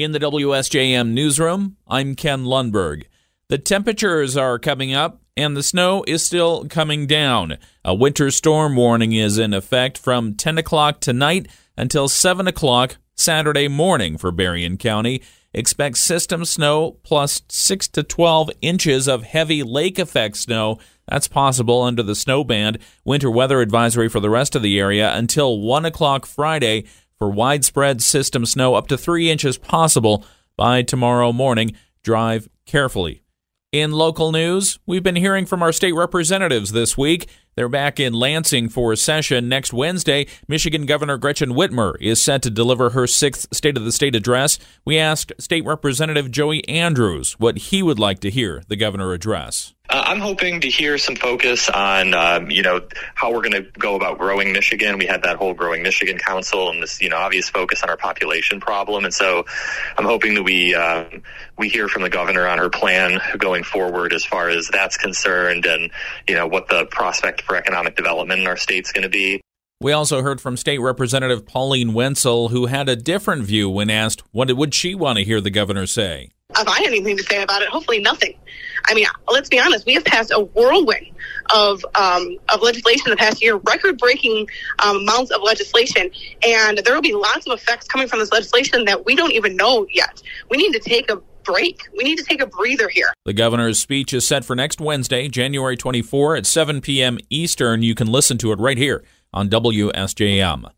In the WSJM newsroom, I'm Ken Lundberg. The temperatures are coming up and the snow is still coming down. A winter storm warning is in effect from 10 o'clock tonight until 7 o'clock Saturday morning for Berrien County. Expect system snow plus 6 to 12 inches of heavy lake effect snow. That's possible under the snow band. Winter weather advisory for the rest of the area until 1 o'clock Friday for widespread system snow up to 3 inches possible by tomorrow morning. Drive carefully. In local news, we've been hearing from our state representatives this week. They're back in Lansing for a session next Wednesday. Michigan Governor Gretchen Whitmer is set to deliver her sixth State of the State address. We asked State Representative Joey Andrews what he would like to hear the governor address. Uh, I'm hoping to hear some focus on, um, you know, how we're going to go about growing Michigan. We had that whole Growing Michigan Council and this, you know, obvious focus on our population problem. And so I'm hoping that we uh, we hear from the governor on her plan going forward as far as that's concerned and, you know, what the prospect for economic development in our state's going to be. We also heard from State Representative Pauline Wendzel, who had a different view when asked what would she want to hear the governor say. If I had anything to say about it, hopefully nothing. I mean, let's be honest. We have passed a whirlwind of um, of legislation in the past year, record-breaking um, amounts of legislation, and there will be lots of effects coming from this legislation that we don't even know yet. We need to take a break. We need to take a breather here. The governor's speech is set for next Wednesday, January 24 at 7 p.m. Eastern. You can listen to it right here on WSJM.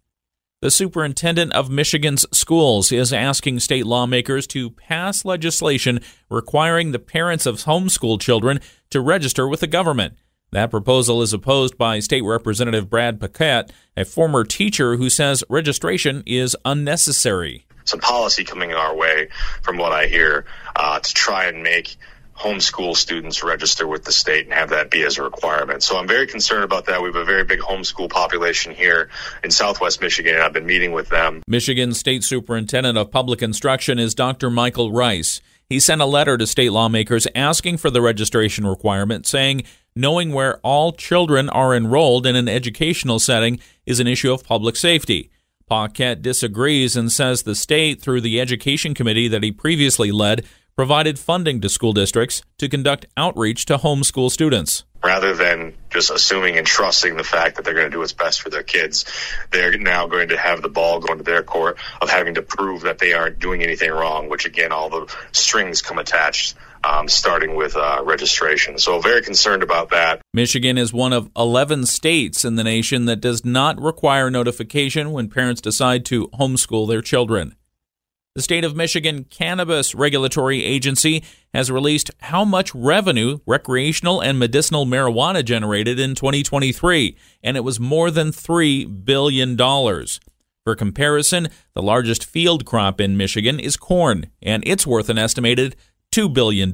The superintendent of Michigan's schools is asking state lawmakers to pass legislation requiring the parents of homeschool children to register with the government. That proposal is opposed by State Representative Brad Paquette, a former teacher who says registration is unnecessary. Some policy coming our way, from what I hear, uh, to try and make homeschool students register with the state and have that be as a requirement. So I'm very concerned about that. We have a very big homeschool population here in Southwest Michigan, and I've been meeting with them. Michigan State Superintendent of Public Instruction is Dr. Michael Rice. He sent a letter to state lawmakers asking for the registration requirement, saying knowing where all children are enrolled in an educational setting is an issue of public safety. Paquette disagrees and says the state, through the education committee that he previously led, provided funding to school districts to conduct outreach to homeschool students. Rather than just assuming and trusting the fact that they're going to do what's best for their kids, they're now going to have the ball going to their court of having to prove that they aren't doing anything wrong, which again, all the strings come attached. Um, starting with uh, registration. So, very concerned about that. Michigan is one of 11 states in the nation that does not require notification when parents decide to homeschool their children. The state of Michigan Cannabis Regulatory Agency has released how much revenue recreational and medicinal marijuana generated in 2023, and it was more than $3 billion. For comparison, the largest field crop in Michigan is corn, and it's worth an estimated $2 billion.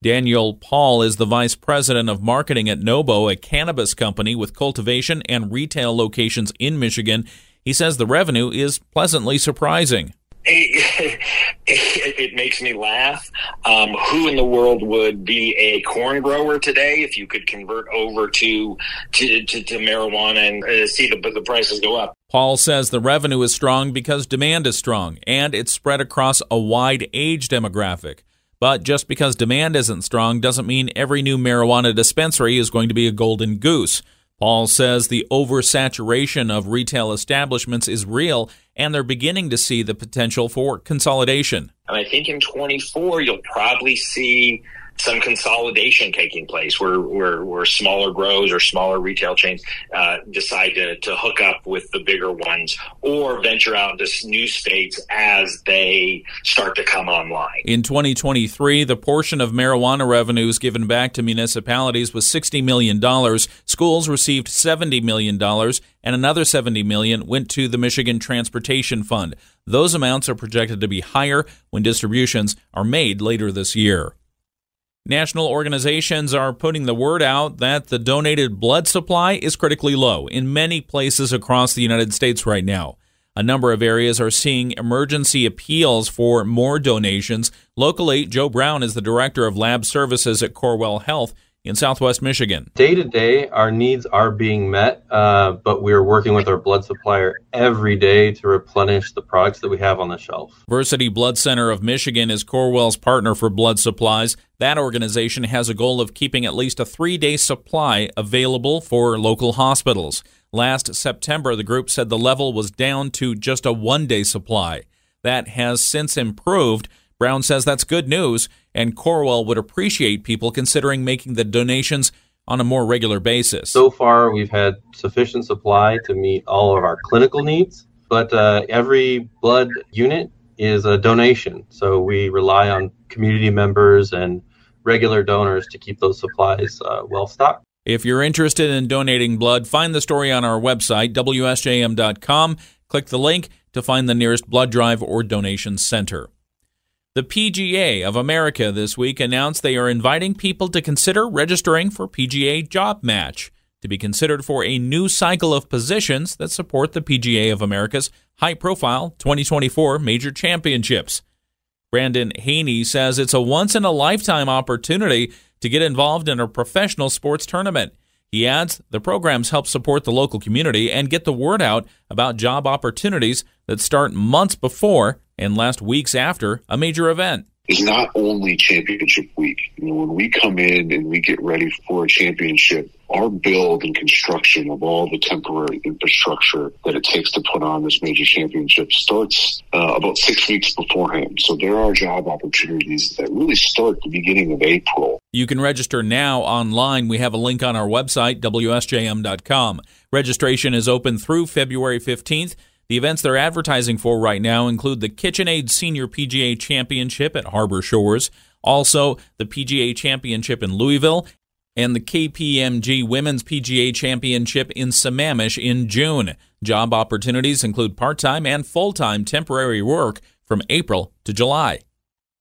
Daniel Paul is the vice president of marketing at Nobo, a cannabis company with cultivation and retail locations in Michigan. He says the revenue is pleasantly surprising it, it, makes me laugh. Um, who in the world would be a corn grower today if you could convert over to to, to, to marijuana and uh, see the, the prices go up? Paul says the revenue is strong because demand is strong and it's spread across a wide age demographic. But just because demand isn't strong doesn't mean every new marijuana dispensary is going to be a golden goose. Paul says the oversaturation of retail establishments is real, and they're beginning to see the potential for consolidation. And I think in 24, you'll probably see some consolidation taking place where, where, where smaller grows or smaller retail chains uh, decide to, to hook up with the bigger ones or venture out into new states as they start to come online. In 2023, the portion of marijuana revenues given back to municipalities was $60 million. Schools received $70 million, and another 70 million went to the Michigan Transportation Fund. Those amounts are projected to be higher when distributions are made later this year. National organizations are putting the word out that the donated blood supply is critically low in many places across the United States right now. A number of areas are seeing emergency appeals for more donations. Locally, Joe Brown is the director of lab services at Corewell Health. In southwest Michigan. Day to day, our needs are being met, uh, but we are working with our blood supplier every day to replenish the products that we have on the shelf. Versiti Blood Center of Michigan is Corewell's partner for blood supplies. That organization has a goal of keeping at least a three day supply available for local hospitals. Last September, the group said the level was down to just a one day supply. That has since improved. Brown says that's good news, and Corewell would appreciate people considering making the donations on a more regular basis. So far, we've had sufficient supply to meet all of our clinical needs, but uh, every blood unit is a donation. So we rely on community members and regular donors to keep those supplies uh, well stocked. If you're interested in donating blood, find the story on our website, WSJM.com. Click the link to find the nearest blood drive or donation center. The PGA of America this week announced they are inviting people to consider registering for PGA Job Match to be considered for a new cycle of positions that support the PGA of America's high profile 2024 major championships. Brandon Haney says it's a once in a lifetime opportunity to get involved in a professional sports tournament. He adds the programs help support the local community and get the word out about job opportunities that start months before and last weeks after a major event is not only championship week. You know, when we come in and we get ready for a championship, our build and construction of all the temporary infrastructure that it takes to put on this major championship starts uh, about six weeks beforehand. So there are job opportunities that really start the beginning of April. You can register now online. We have a link on our website, WSJM.com. Registration is open through February 15th. The events they're advertising for right now include the KitchenAid Senior PGA Championship at Harbor Shores, also the PGA Championship in Louisville, and the KPMG Women's PGA Championship in Sammamish in June. Job opportunities include part time and full time temporary work from April to July.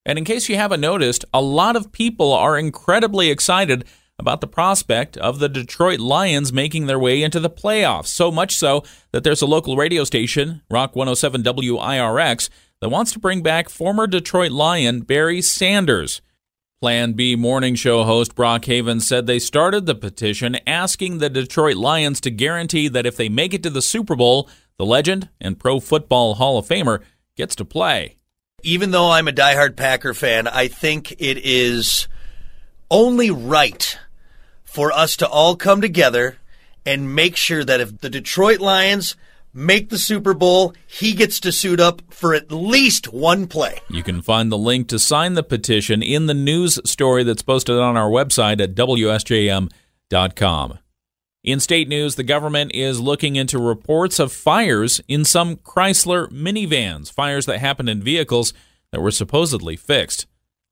And in case you haven't noticed, a lot of people are incredibly excited about the prospect of the Detroit Lions making their way into the playoffs. So much so that there's a local radio station, Rock 107 WIRX, that wants to bring back former Detroit Lion Barry Sanders. Plan B morning show host Brock Haven said they started the petition asking the Detroit Lions to guarantee that if they make it to the Super Bowl, the legend and Pro Football Hall of Famer gets to play. Even though I'm a diehard Packer fan, I think it is only right for us to all come together and make sure that if the Detroit Lions make the Super Bowl, he gets to suit up for at least one play. You can find the link to sign the petition in the news story that's posted on our website at WSJM.com. In state news, the government is looking into reports of fires in some Chrysler minivans, fires that happened in vehicles that were supposedly fixed.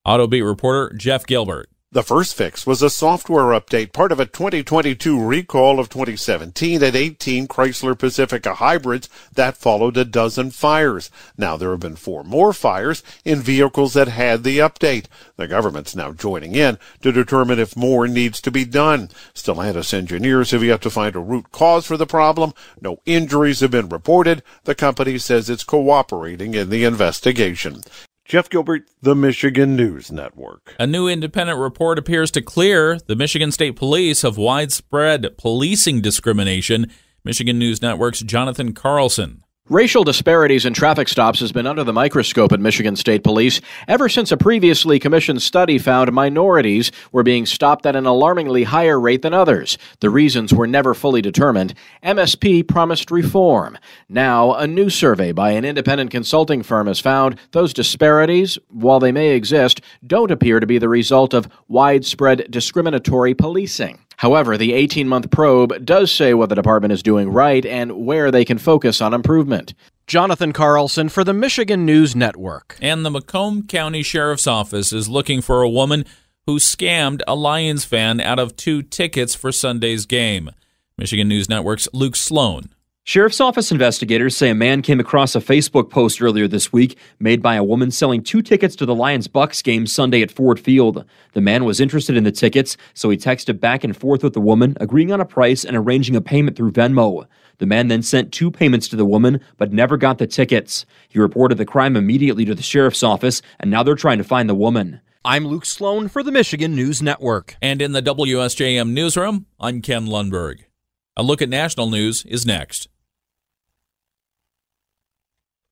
Autobeat reporter Jeff Gilbert. The first fix was a software update, part of a 2022 recall of 2017 at 18 Chrysler Pacifica hybrids that followed a dozen fires. Now there have been four more fires in vehicles that had the update. The government's now joining in to determine if more needs to be done. Stellantis engineers have yet to find a root cause for the problem. No injuries have been reported. The company says it's cooperating in the investigation. Jeff Gilbert, the Michigan News Network. A new independent report appears to clear the Michigan State Police of widespread policing discrimination. Michigan News Network's Jonathan Carlson. Racial disparities in traffic stops has been under the microscope at Michigan State Police ever since a previously commissioned study found minorities were being stopped at an alarmingly higher rate than others. The reasons were never fully determined. MSP promised reform. Now, a new survey by an independent consulting firm has found those disparities, while they may exist, don't appear to be the result of widespread discriminatory policing. However, the 18 month probe does say what the department is doing right and where they can focus on improvement. Jonathan Carlson for the Michigan News Network. And the Macomb County Sheriff's Office is looking for a woman who scammed a Lions fan out of two tickets for Sunday's game. Michigan News Network's Luke Sloan Sheriff's Office investigators say a man came across a Facebook post earlier this week made by a woman selling two tickets to the Lions Bucs game Sunday at Ford Field. The man was interested in the tickets, so he texted back and forth with the woman, agreeing on a price and arranging a payment through Venmo. The man then sent two payments to the woman, but never got the tickets. He reported the crime immediately to the sheriff's office, and now they're trying to find the woman. I'm Luke Sloan for the Michigan News Network. And in the WSJM newsroom, I'm Ken Lundberg. A look at national news is next.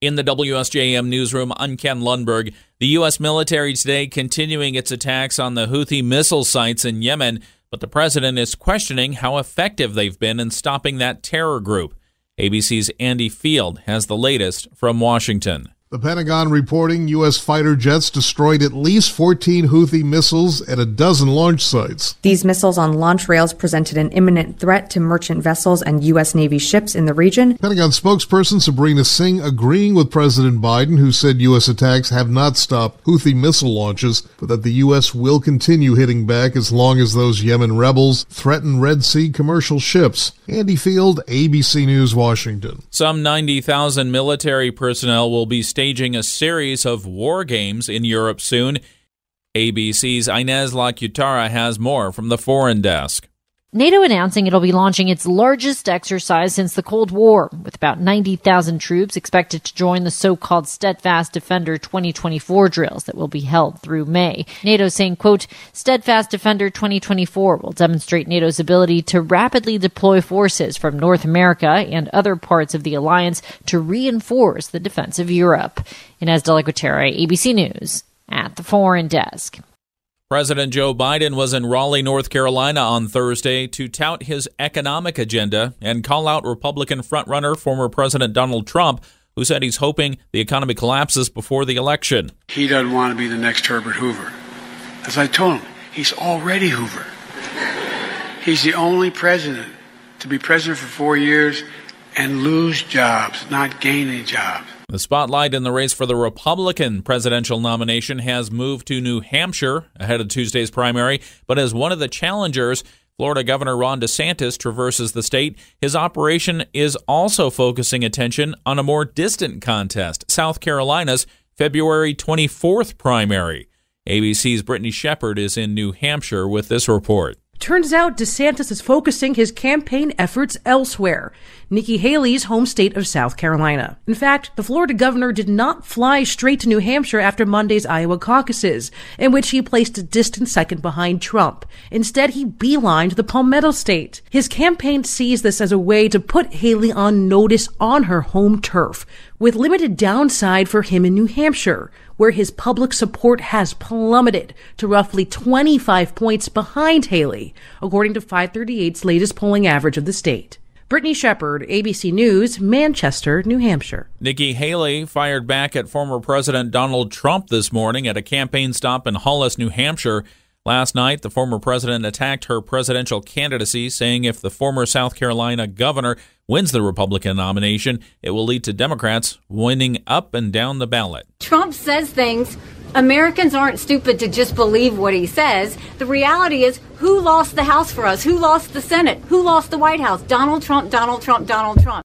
In the WSJM newsroom, I'm Ken Lundberg. The U.S. military today continuing its attacks on the Houthi missile sites in Yemen, but the president is questioning how effective they've been in stopping that terror group. ABC's Andy Field has the latest from Washington. The Pentagon reporting U.S. fighter jets destroyed at least 14 Houthi missiles at a dozen launch sites. These missiles on launch rails presented an imminent threat to merchant vessels and U.S. Navy ships in the region. Pentagon spokesperson Sabrina Singh agreeing with President Biden, who said U.S. attacks have not stopped Houthi missile launches, but that the U.S. will continue hitting back as long as those Yemen rebels threaten Red Sea commercial ships. Andy Field, ABC News, Washington. Some 90,000 military personnel will be staging a series of war games in Europe soon. ABC's Inez Lacutara has more from the foreign desk. NATO announcing it'll be launching its largest exercise since the Cold War, with about 90,000 troops expected to join the so-called Steadfast Defender 2024 drills that will be held through May. NATO saying, quote, Steadfast Defender 2024 will demonstrate NATO's ability to rapidly deploy forces from North America and other parts of the alliance to reinforce the defense of Europe. Inez de la ABC News, at the Foreign Desk. President Joe Biden was in Raleigh, North Carolina on Thursday to tout his economic agenda and call out Republican frontrunner former President Donald Trump, who said he's hoping the economy collapses before the election. He doesn't want to be the next Herbert Hoover. As I told him, he's already Hoover. He's the only president to be president for four years and lose jobs, not gain any jobs. The spotlight in the race for the Republican presidential nomination has moved to New Hampshire ahead of Tuesday's primary, but as one of the challengers, Florida Governor Ron DeSantis traverses the state. His operation is also focusing attention on a more distant contest, South Carolina's February 24th primary. ABC's Brittany Shepherd is in New Hampshire with this report. Turns out DeSantis is focusing his campaign efforts elsewhere, Nikki Haley's home state of South Carolina. In fact, the Florida governor did not fly straight to New Hampshire after Monday's Iowa caucuses, in which he placed a distant second behind Trump. Instead, he beelined the Palmetto state. His campaign sees this as a way to put Haley on notice on her home turf, with limited downside for him in New Hampshire where his public support has plummeted to roughly 25 points behind Haley, according to 538's latest polling average of the state. Brittany Shepherd, ABC News, Manchester, New Hampshire. Nikki Haley fired back at former President Donald Trump this morning at a campaign stop in Hollis, New Hampshire. Last night, the former president attacked her presidential candidacy, saying if the former South Carolina governor wins the Republican nomination, it will lead to Democrats winning up and down the ballot. Trump says things. Americans aren't stupid to just believe what he says. The reality is, who lost the House for us? Who lost the Senate? Who lost the White House? Donald Trump, Donald Trump, Donald Trump.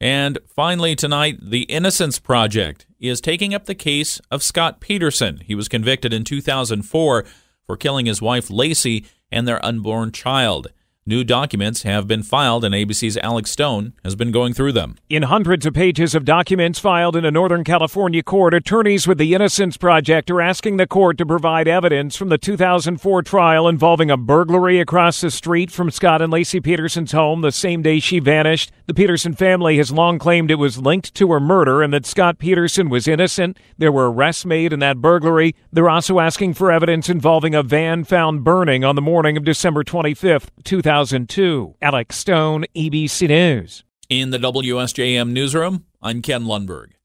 And finally, tonight, the Innocence Project is taking up the case of Scott Peterson. He was convicted in 2004 for killing his wife Laci and their unborn child. New documents have been filed, and ABC's Alex Stone has been going through them. In hundreds of pages of documents filed in a Northern California court, attorneys with the Innocence Project are asking the court to provide evidence from the 2004 trial involving a burglary across the street from Scott and Laci Peterson's home the same day she vanished. The Peterson family has long claimed it was linked to her murder and that Scott Peterson was innocent. There were arrests made in that burglary. They're also asking for evidence involving a van found burning on the morning of December 25th, 2000. 2002. Alex Stone, ABC News. In the WSJM newsroom, I'm Ken Lundberg.